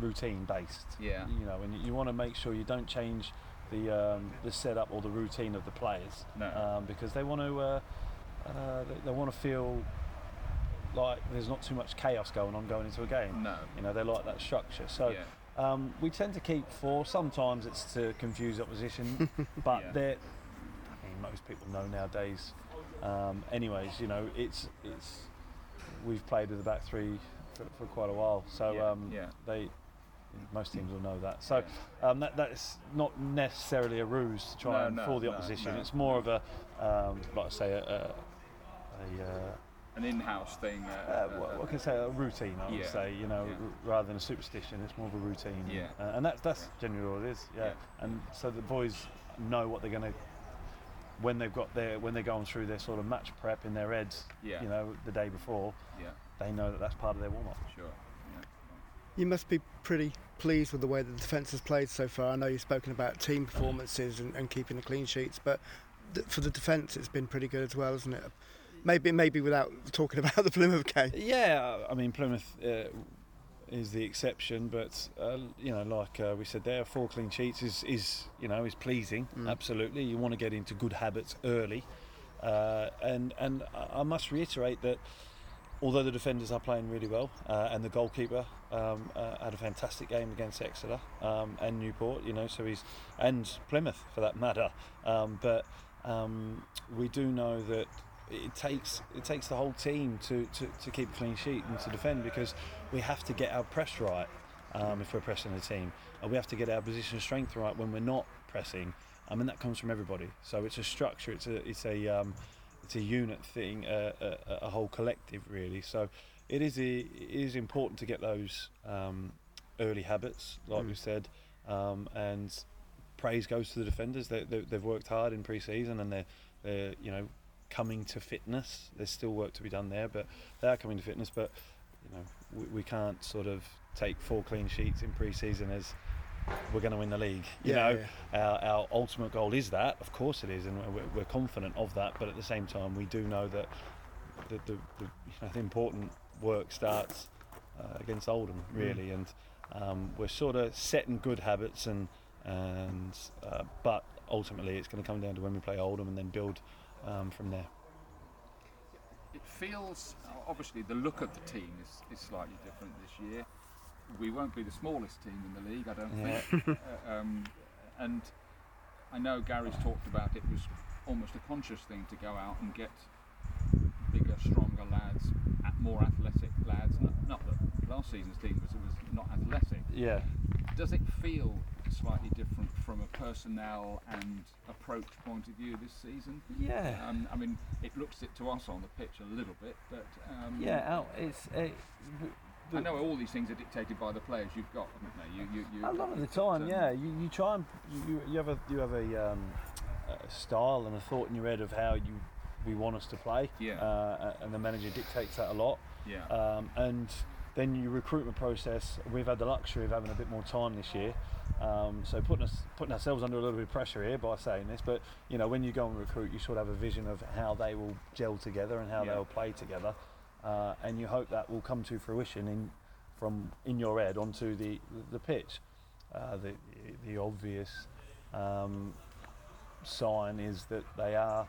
E: routine based.
F: Yeah,
E: you know, and you want to make sure you don't change the um, the setup or the routine of the players,
F: no.
E: Um, because they want to uh, uh, they, they want to feel like there's not too much chaos going on going into a game.
F: No,
E: you know they like that structure. So.
F: Yeah
E: um, we tend to keep four. Sometimes it's to confuse opposition, but yeah. they're. I mean, most people know nowadays. Um, anyways, you know, it's it's. We've played with the back three for, for quite a while, so
F: yeah,
E: um,
F: yeah.
E: they. Most teams will know that. So um, that, that's not necessarily a ruse to try
F: no,
E: and
F: no,
E: fool the
F: no,
E: opposition. It's more of a, um, like I say, a, a, a uh,
F: an in-house thing. Uh,
E: uh, uh what, what can I say? A routine, I would
F: yeah.
E: say. You know,
F: yeah.
E: rather than a superstition, it's more of a routine.
F: Yeah.
E: Uh, and that's that's generally all it is. Yeah.
F: yeah.
E: And so the boys know what they're going to when they've got their when they're going through their sort of match prep in their heads.
F: Yeah.
E: You know, the day before.
F: Yeah.
E: They know that that's part of their warm-up.
F: Sure.
B: You must be pretty pleased with the way the defence has played so far. I know you've spoken about team performances and, and keeping the clean sheets, but th- for the defence, it's been pretty good as well, isn't it? Maybe maybe without talking about the Plymouth game.
E: Yeah, I mean Plymouth uh, is the exception, but uh, you know, like uh, we said there, four clean sheets is, is you know is pleasing. Mm. Absolutely, you want to get into good habits early, uh, and and I must reiterate that. Although the defenders are playing really well, uh, and the goalkeeper um, uh, had a fantastic game against Exeter um, and Newport, you know, so he's and Plymouth for that matter. Um, but um, we do know that it takes it takes the whole team to, to, to keep a clean sheet and to defend because we have to get our press right um, if we're pressing the team. And we have to get our position strength right when we're not pressing. I mean that comes from everybody. So it's a structure. It's a it's a um, it's a unit thing, a, a, a, whole collective really. So it is a, it is important to get those um, early habits, like mm. we said, um, and praise goes to the defenders. They, they, have worked hard in pre-season and they're, they're you know coming to fitness. There's still work to be done there, but they are coming to fitness. But you know, we, we can't sort of take four clean sheets in pre-season as we're going to win the league. You
B: Yeah,
E: know, Our, our ultimate goal is that. Of course, it is, and we're, we're confident of that. But at the same time, we do know that the, the, the, you know, the important work starts uh, against Oldham,
B: Mm.
E: really, and um, we're sort of setting good habits, and and uh, but ultimately, it's going to come down to when we play Oldham, and then build um, from there.
F: It feels obviously the look of the team is, is slightly different this year. We won't be the smallest team in the league, I don't
E: Yeah.
F: think. uh, um, and I know Gary's talked about it was almost a conscious thing to go out and get bigger, stronger lads, more athletic lads. Not, not that last season's team was, was not athletic.
E: Yeah.
F: Does it feel slightly different from a personnel and approach point of view this season?
E: Yeah.
F: Um, I mean, it looks it to us on the pitch a little bit, but um,
E: Yeah. It's it,
F: I know all these things are dictated by the players you've got, haven't they? You, you, you,
E: a lot of the time.
F: um,
E: Yeah, you, you try and you, you have a you have a, um, a style and a thought in your head of how you we want us to play.
F: Yeah.
E: Uh, and the manager dictates that a lot.
F: Yeah.
E: Um, and then your recruitment process. We've had the luxury of having a bit more time this year. Um, so putting us putting ourselves under a little bit of pressure here by saying this, but you know when you go and recruit, you sort of have a vision of how they will gel together and how
F: Yeah.
E: they'll play together, uh, and you hope that will come to fruition in from in your head onto the the pitch. Uh, the the obvious um, sign is that they are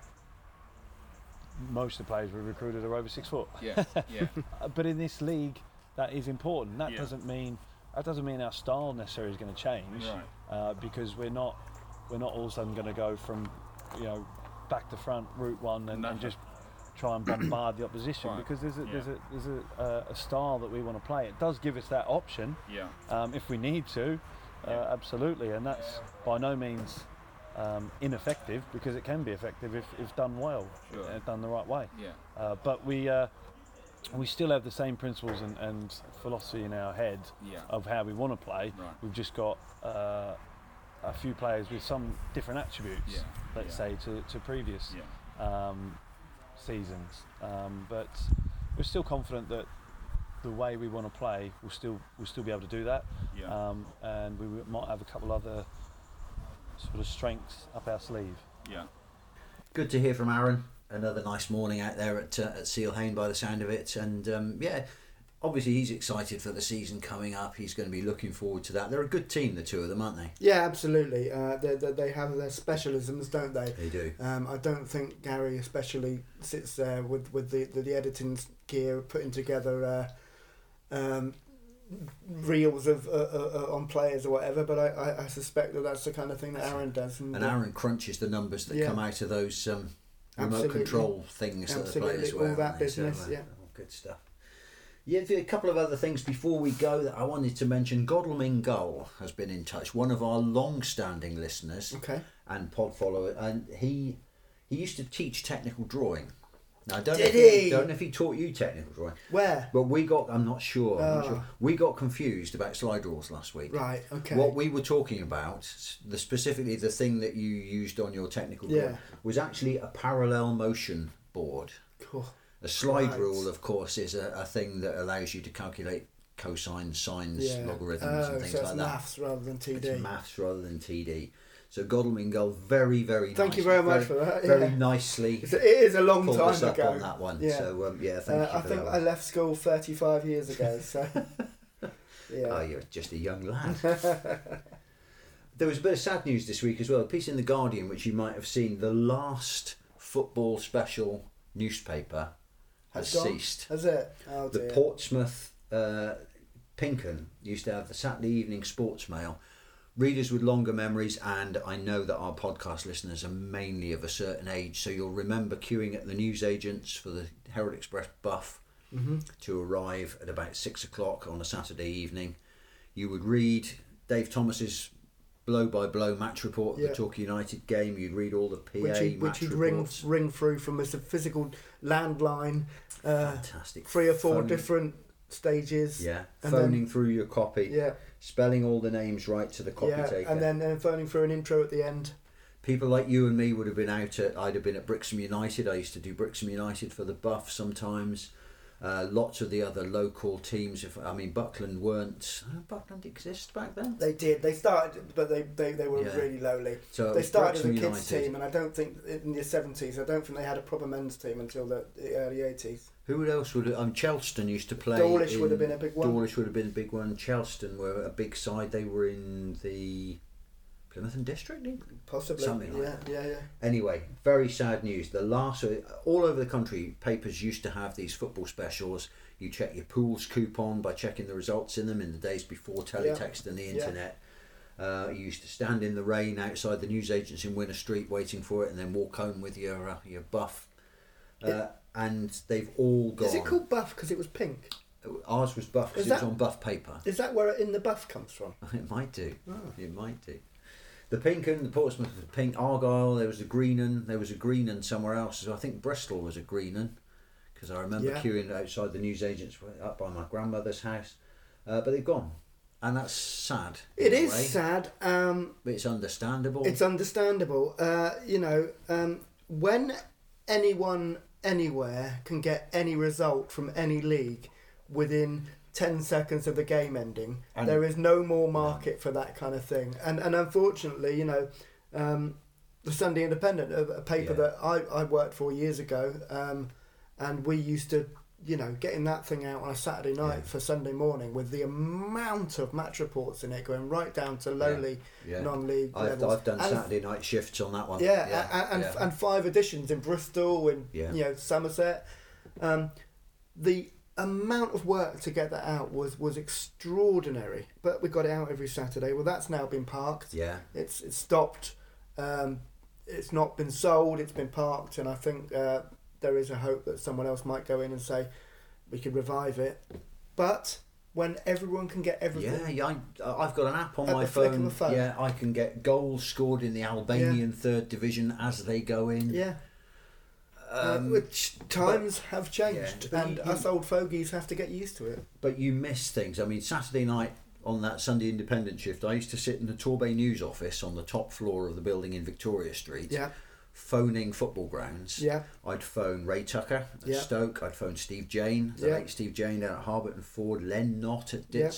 E: most of the players we recruited are over six foot.
F: yeah, yeah,
E: Uh, but in this league, that is important. That
F: Yeah.
E: doesn't mean that doesn't mean our style necessarily is going to change,
F: Right.
E: uh, because we're not we're not all of a sudden going to go from you know back to front route one and, and just try and bombard the opposition
F: Right.
E: because there's a
F: Yeah.
E: there's a there's a, uh, a style that we want to play. It does give us that option
F: yeah.
E: um, if we need to, uh,
F: Yeah.
E: absolutely, and that's by no means. Um, ineffective because it can be effective if, if done well,
F: Sure.
E: uh, done the right way.
F: Yeah.
E: Uh, but we uh, we still have the same principles and, and philosophy in our head
F: Yeah.
E: of how we want to play.
F: Right.
E: We've just got uh, a few players with some different attributes, let's say, to, to previous um, seasons. Um, but we're still confident that the way we want to play, we'll still we'll still be able to do that.
F: Yeah.
E: Um, and we might have a couple other sort of strengths up our sleeve.
F: yeah.
A: Good to hear from Aaron. Another nice morning out there at uh, at Seale-Hayne by the sound of it, and um, yeah, obviously he's excited for the season coming up. He's going to be looking forward to that. They're a good team, the two of them, aren't they?
B: Yeah, absolutely. Uh, they, they, they have their specialisms, don't they?
A: They do.
B: Um, I don't think Gary especially sits there with, with the, the, the editing gear putting together uh, um, reels of uh, uh, uh, on players or whatever, but I, I, I suspect that that's the kind of thing that Aaron does. And,
A: And Aaron crunches the numbers that
B: Yeah.
A: come out of those um, remote
B: Absolutely.
A: control things that the players
B: Absolutely,
A: wear.
B: all that
A: they? So,
B: business,
A: uh,
B: yeah.
A: all good stuff. Yeah, a couple of other things before we go that I wanted to mention. Godalming Gull has been in touch, one of our long-standing listeners
B: Okay.
A: and pod follower, and he he used to teach technical drawing. Now I don't
B: Did
A: know if
B: he?
A: don't know if he taught you technical drawing,
B: Where?
A: but we got I'm not sure. I'm not
B: Oh.
A: sure. We got confused about slide rules last week.
B: Right, okay.
A: What we were talking about, the specifically the thing that you used on your technical drawing,
B: Yeah.
A: was actually a parallel motion board.
B: Cool.
A: A slide
B: Right.
A: rule, of course, is a, a thing that allows you to calculate cosines, sines,
B: Yeah.
A: logarithms,
B: Oh,
A: and things
B: so
A: like that.
B: maths rather than TD.
A: It's maths rather than TD. So Godalming Gull very, very
B: Thank you very much for that,
A: Very
B: yeah.
A: nicely
B: It's, it is a long time
A: us up
B: ago.
A: on that one.
B: Yeah.
A: So um, yeah, thank
B: Uh,
A: you
B: I think I left school 35 years ago, so. yeah.
A: Oh, you're just a young lad. there was a bit of sad news this week as well. A piece in the Guardian, which you might have seen. The last football special newspaper has ceased.
B: Has it? Oh,
A: The. Portsmouth uh, Pinken used to have the Saturday evening sports mail. Readers with longer memories, and I know that our podcast listeners are mainly of a certain age, so you'll remember queuing at the newsagents for the Herald Express buff
B: Mhm.
A: to arrive at about six o'clock on a Saturday evening. You would read Dave Thomas's blow by blow match report of
B: Yeah.
A: the Torquay United game. You'd read all the PA
B: which, he,
A: match
B: which he'd ring,
A: reports.
B: ring through from a physical landline, uh,
A: Fantastic.
B: three or four
A: Phone-
B: different stages.
A: Yeah,
B: and
A: phoning through your copy,
B: Yeah,
A: spelling all the names right to the copy
B: yeah,
A: taker.
B: and then uh, phoning through an intro at the end.
A: people like you and me would have been out at I'd have been at Brixham United I used to do Brixham United for the buff sometimes Uh, lots of the other local teams. If I mean, Buckland weren't. Uh, Buckland exist back then.
B: They did. They started, but they, they, they were
A: Yeah.
B: really lowly.
A: So
B: they
A: was
B: started as a kids
A: United.
B: team, and I don't think in the seventies. I don't think they had a proper men's team until the, the early eighties.
A: Who else would? Um, Chelston used to play.
B: Dawlish would have been a big one.
A: Dawlish would have been a big one. Chelston were a big side. They were in the Plymouth and District
B: Possibly.
A: Something like
B: yeah, yeah, yeah.
A: Anyway, very sad news. The last all over the country, papers used to have these football specials. You check your pools coupon by checking the results in them in the days before teletext and the
B: Yeah.
A: internet. Uh, you used to stand in the rain outside the newsagents in Winner Street waiting for it, and then walk home with your uh, your buff. Uh,
B: Yeah.
A: And they've all gone.
B: Is it called buff because it was pink?
A: Ours was buff because it was on buff paper.
B: Is that where in the buff comes from?
A: It might do.
B: Oh.
A: It might do. The pink and the Portsmouth was pink. Argyle, there was a green and there was a green and somewhere else. So I think Bristol was a green and because I remember
B: Yeah.
A: queuing outside the newsagents up by my grandmother's house. Uh, but they've gone, and that's sad.
B: It is
A: way,
B: sad. Um,
A: but it's understandable.
B: It's understandable. Uh, you know, um, when anyone anywhere can get any result from any league within 10 seconds of the game ending,
A: And-
B: there is no more market for that kind of thing. And, and unfortunately, you know, um, the Sunday Independent, a, a paper
A: Yeah.
B: that I, I worked for years ago, um, and we used to, you know, getting that thing out on a Saturday night
A: Yeah.
B: for Sunday morning with the amount of match reports in it going right down to lowly
A: yeah.
B: non-league
A: I've. I've done
B: And-
A: Saturday night shifts on that one.
B: yeah, and, and, and five editions in Bristol and
A: Yeah.
B: you know Somerset. Um, the amount of work to get that out was was extraordinary. But we got it out every Saturday. Well, that's now been parked.
A: yeah.
B: It's it's stopped. Um, it's not been sold. It's been parked, and I think uh, there is a hope that someone else might go in and say we could revive it. But when everyone can get everything,
A: Yeah, yeah, I, I've got an app on
B: At
A: my
B: the flick of
A: phone.
B: phone.
A: Yeah, I can get goals scored in the Albanian third division as they go in.
B: yeah. Uh,
A: Um,
B: which times have changed,
A: yeah,
B: and
A: you-
B: us old fogies have to get used to it.
A: but you miss things. I mean, Saturday night on that Sunday Independent shift, I used to sit in the Torbay News office on the top floor of the building in Victoria Street,
B: Yeah,
A: phoning football grounds.
B: yeah,
A: I'd phone Ray Tucker at
B: Yeah.
A: Stoke. I'd phone Steve Jane, the
B: Yeah.
A: late Steve Jane down at Harbertonford, Len Knott at
B: Yeah.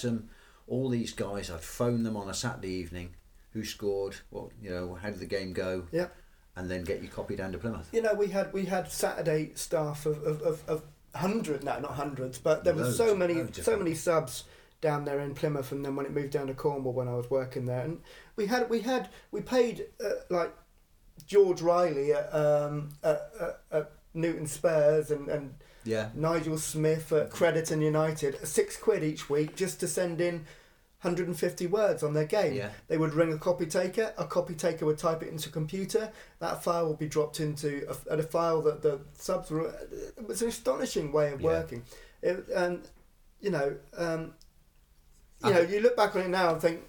A: All these guys, I'd phone them on a Saturday evening. Who scored? What you know? How did the game go?
B: yeah.
A: And then get your copy down to Plymouth.
B: You know, we had we had Saturday staff of of, of, of hundred, no, not hundreds, but there were so many so many subs down there in Plymouth, and then when it moved down to Cornwall, when I was working there, and we had we had we paid uh, like George Riley at um at, at, at Newton Spurs and and
A: Yeah.
B: Nigel Smith at Crediton United, six quid each week just to send in 150 words on their game.
A: Yeah.
B: They would ring a copy taker, a copy taker would type it into a computer, that file would be dropped into a, a file that the subs were. It was an astonishing way of
A: Yeah.
B: working. It, and, you know, um, you know, you look back on it now and think,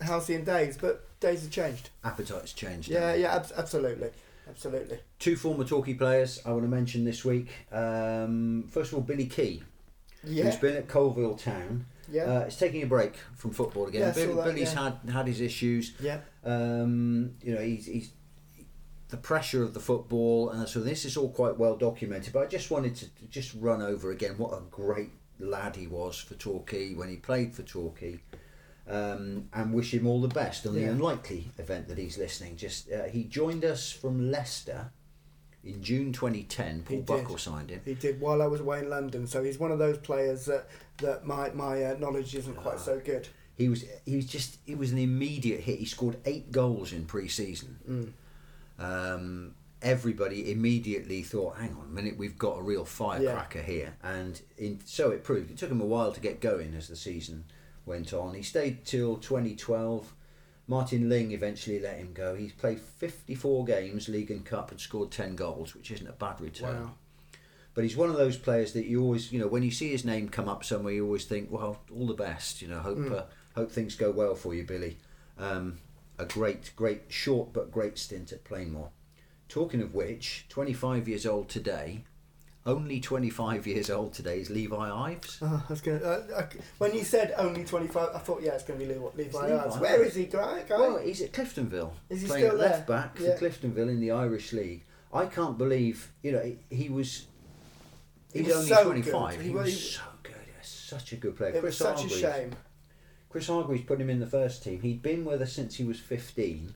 B: halcyon days, but days have changed.
A: Appetite's changed.
B: Yeah, yeah, ab- absolutely. Absolutely.
A: Two former Torquay players I want to mention this week. Um, first of all, Billy Kee,
B: Yeah.
A: who's been at Coalville Town.
B: Yeah.
A: Uh, is taking a break from football again.
B: Yeah,
A: Bill,
B: that,
A: Billy's
B: yeah.
A: had had his issues.
B: yeah.
A: Um, you know, he's, he's the pressure of the football, and so this is all quite well documented. But I just wanted to just run over again what a great lad he was for Torquay when he played for Torquay, um, and wish him all the best on the unlikely event that he's listening. Just uh, he joined us from Leicester in June 2010. Paul. Buckle signed him.
B: He did while I was away in London, so he's one of those players that that my my uh, knowledge isn't quite so good.
A: He was he was just he was an immediate hit. He scored eight goals in pre-season. Um, everybody immediately thought, "Hang on a minute, we've got a real firecracker here," and in, so it proved. It took him a while to get going as the season went on. He stayed till 2012. Martin Ling eventually let him go. He's played 54 games, league and cup, and scored 10 goals, which isn't a bad return.
B: Wow.
A: But he's one of those players that you always, you know, when you see his name come up somewhere, you always think, well, all the best. You know, hope uh, hope things go well for you, Billy. Um, a great, great short but great stint at Plainmoor. Talking of which, 25 years old today, only 25 years old today is Levi Ives.
B: Oh, I was gonna, uh, I, when you said only 25, I thought, yeah, it's going to be Levi, Levi Ives.
A: Ives.
B: Where is he, guy? guy?
A: Well, he's at Cliftonville.
B: Is he
A: playing
B: still
A: at left
B: there?
A: back
B: Yeah.
A: for Cliftonville in the Irish League. I can't believe, you know, he, he was He's
B: was
A: only
B: so
A: 25.
B: good.
A: He,
B: He
A: was
B: was-
A: so good. He's such a good player.
B: It
A: Chris
B: was such
A: Hargreaves.
B: a shame.
A: Chris Hargreaves put him in the first team. He'd been with us since he was 15.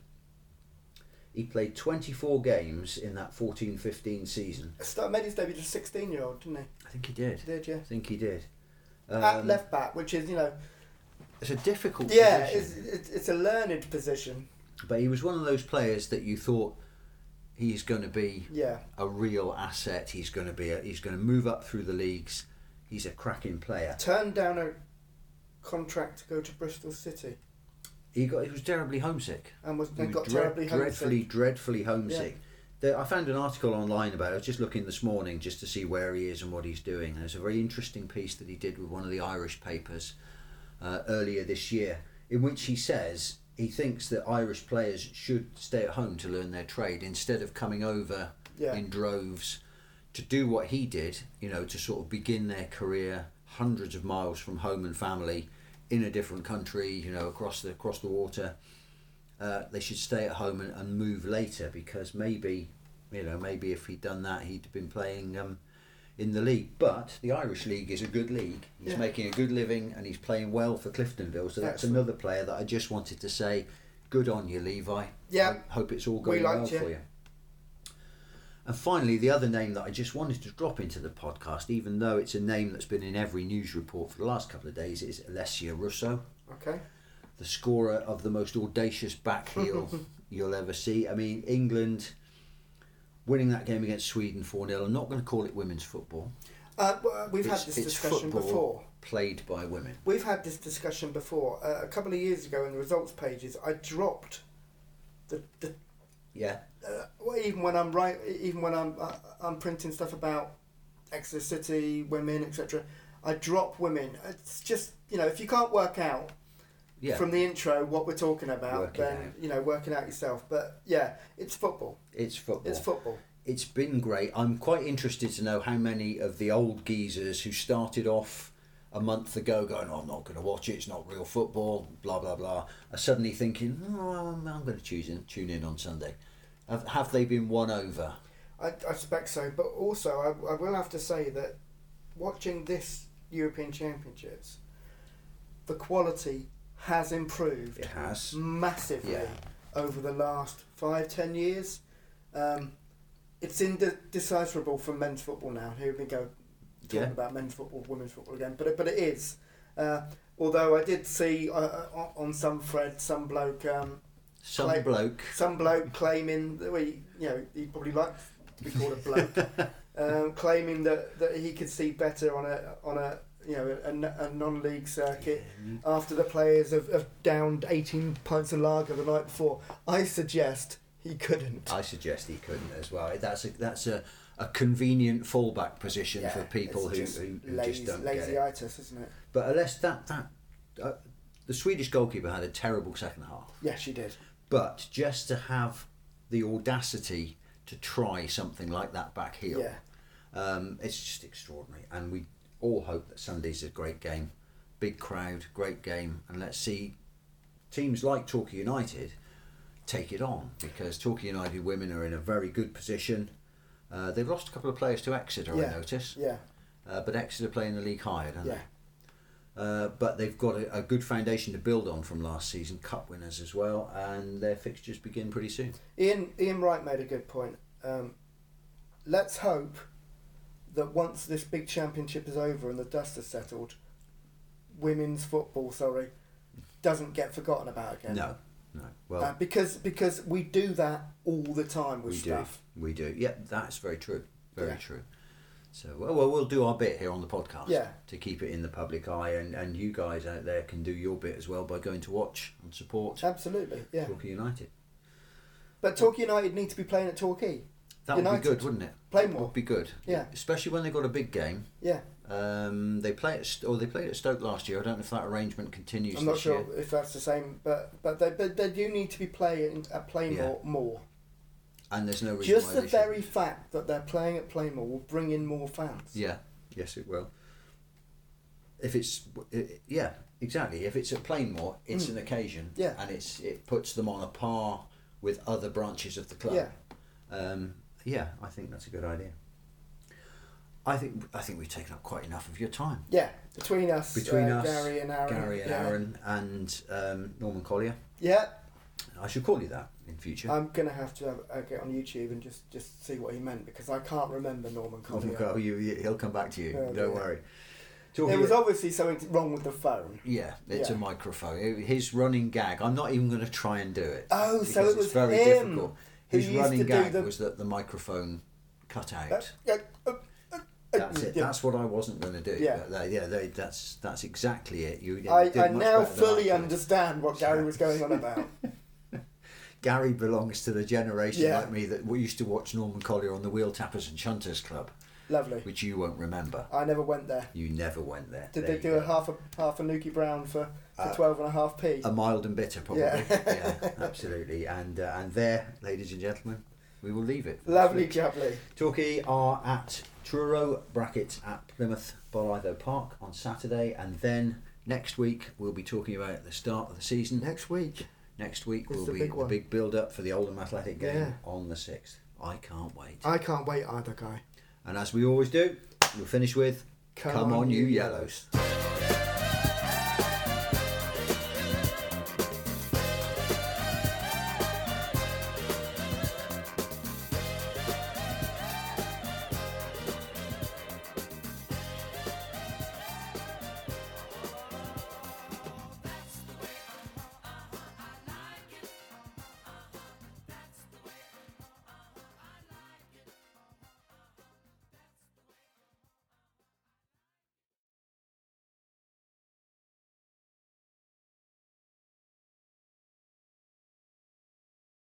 A: He played 24 games in that 14-15 season.
B: Start made his debut as a 16 year old, didn't he?
A: I think he did.
B: he? Did you?
A: I think he did.
B: At
A: Um,
B: left back, which is you know,
A: It's a difficult
B: yeah,
A: position.
B: it's, it's it's a learned position.
A: But he was one of those players that you thought he's going to be
B: Yeah,
A: a real asset. He's going to be. A, he's going to move up through the leagues. He's a cracking player.
B: turned down a contract to go to Bristol City
A: He got. He was terribly homesick.
B: and was
A: He
B: got
A: dread-
B: terribly
A: dreadfully,
B: homesick.
A: dreadfully dreadfully homesick. There, I found an article online about it. I was just looking this morning just to see where he is and what he's doing. And there's a very interesting piece that he did with one of the Irish papers uh, earlier this year, in which he says he thinks that Irish players should stay at home to learn their trade instead of coming over
B: Yeah.
A: in droves to do what he did. You know, to sort of begin their career hundreds of miles from home and family in a different country. You know, across the across the water uh, they should stay at home and, and move later because maybe, you know, maybe if he'd done that, he'd been playing um, in the league. But the Irish league is a good league. He's
B: Yeah.
A: making a good living and he's playing well for Cliftonville. So that's
B: Excellent.
A: another player that I just wanted to say, good on you, Levi.
B: Yeah.
A: I hope it's all
B: We
A: going well
B: you.
A: for you. And finally, the other name that I just wanted to drop into the podcast, even though it's a name that's been in every news report for the last couple of days, is Alessia Russo
B: Okay,
A: the scorer of the most audacious back heel you'll ever see. I mean, England winning that game against Sweden 4 0. I'm not going to call it women's football.
B: uh, we've
A: It's-
B: had this discussion before.
A: Played by women.
B: We've had this discussion before. Uh, a couple of years ago in the results pages, I dropped the, the
A: Yeah,
B: uh, well, even when I'm right, even when I'm uh, I'm printing stuff about Exeter City, women, etc. I drop women. It's just you know if you can't work out
A: yeah.
B: from the intro what we're talking about,
A: Work it
B: then
A: out.
B: you know working out yourself. But yeah, it's football.
A: it's football.
B: It's football.
A: it's been great. I'm quite interested to know how many of the old geezers who started off a month ago going, oh, I'm not going to watch it, it's not real football, blah, blah, blah, are suddenly thinking, oh, I'm, going to choose in, tune in on Sunday. Have, have they been won over?
B: I, I suspect so. But also, I, I will have to say that watching this European Championships, the quality has improved.
A: It has.
B: massively
A: Yeah.
B: over the last five, ten years. Um, it's indecipherable for men's football now. Here we go, talking
A: Yeah.
B: about men's football, women's football again. But it, but it is. Uh, although I did see uh, uh, on some thread some bloke, um,
A: Some
B: Clay-
A: bloke.
B: some bloke claiming that we, you know, he probably liked to be called a bloke, um, claiming that, that he could see better on a on a you know a, a non-league circuit after the players have, have downed 18 pints of lager the night before. I suggest he couldn't.
A: I suggest he couldn't as well. That's a that's a, a convenient fallback position for people who, who, who
B: lazy,
A: just don't get it.
B: lazyitis, isn't it?
A: But unless that that uh, the Swedish goalkeeper had a terrible second half,
B: Yeah, she did.
A: But just to have the audacity to try something like that back heel,
B: Yeah.
A: um, it's just extraordinary. And we all hope that Sunday's a great game, big crowd, great game, and let's see teams like Torquay United take it on because Torquay United women are in a very good position. Uh, they've lost a couple of players to Exeter, I notice,
B: Yeah,
A: uh, but Exeter play in the league higher, don't
B: yeah.
A: they? Uh, but they've got a, a good foundation to build on from last season, cup winners as well, and their fixtures begin pretty soon.
B: Ian Ian Wright made a good point. Um, let's hope that once this big championship is over and the dust has settled, women's football, sorry, doesn't get forgotten about again.
A: No, no. Well,
B: Uh, because because we do that all the time with
A: we
B: stuff.
A: do, we do. Yeah, that's very true. Very
B: Yeah.
A: true. So, well, well, we'll do our bit here on the podcast
B: Yeah.
A: to keep it in the public eye, and, and you guys out there can do your bit as well by going to watch and support
B: Absolutely, yeah.
A: Torquay United.
B: But Torquay United need to be playing at Torquay.
A: That would be good, wouldn't it?
B: Play more.
A: Would be good.
B: Yeah.
A: Especially when they got a big game.
B: Yeah,
A: Um, they play at St- or they played at Stoke last year. I don't know if that arrangement continues
B: I'm not sure
A: year.
B: if that's the same, but but they but they do need to be playing at Plainmoor more.
A: And there's no reason
B: Just the very
A: shouldn't.
B: fact that they're playing at Plainmoor will bring in more fans.
A: Yeah. Yes, it will. If it's i- yeah, exactly. If it's at Plainmoor, it's
B: Mm.
A: an occasion.
B: Yeah.
A: And it's it puts them on a par with other branches of the club.
B: Yeah.
A: Um, yeah, I think that's a good idea. I think I think we've taken up quite enough of your time.
B: Yeah, between us,
A: Between
B: uh,
A: us,
B: Gary and Aaron.
A: Gary and
B: yeah.
A: Aaron and um, Norman Collier.
B: Yeah,
A: I should call you that in future.
B: I'm gonna have to have, uh, get on YouTube and just just see what he meant because I can't remember Norman
A: Norman
B: Collier.
A: Collier, you, he'll come back to you. Don't
B: dear.
A: worry.
B: There was obviously something wrong with the phone.
A: yeah, it's
B: Yeah.
A: a microphone. His running gag. I'm not even going to try and do it.
B: Oh, so it was
A: it's very
B: him
A: difficult. His running gag
B: the-
A: was that the microphone cut out.
B: Uh, yeah, uh, uh,
A: That's it.
B: yeah.
A: That's what I wasn't going to do.
B: Yeah.
A: They, yeah, they, that's that's exactly it. You
B: I, I now fully understand what Gary was going on about.
A: Gary belongs to the generation
B: Yeah.
A: like me that we used to watch Norman Collier on the Wheel Tappers and Shunters Club,
B: Lovely.
A: which you won't remember.
B: I never went there.
A: You never went there.
B: Did
A: There
B: they do a half a half a Newkie Brown for, for
A: Uh,
B: twelve and a half p?
A: A mild and bitter, probably.
B: Yeah.
A: Yeah, absolutely. And uh, and there, ladies and gentlemen, we will leave it.
B: Lovely jubbly.
A: Torquay are at Truro bracket at Plymouth Bolitho Park on Saturday, and then next week we'll be talking about the start of the season.
B: Next week.
A: Next week
B: It's
A: will
B: the
A: be
B: big
A: the
B: one.
A: big build up for the Oldham Athletic game
B: Yeah.
A: on the sixth. I can't wait.
B: I can't wait either, guy.
A: And as we always do, we'll finish with
B: Come
A: "Come,
B: on, you
A: Yellows."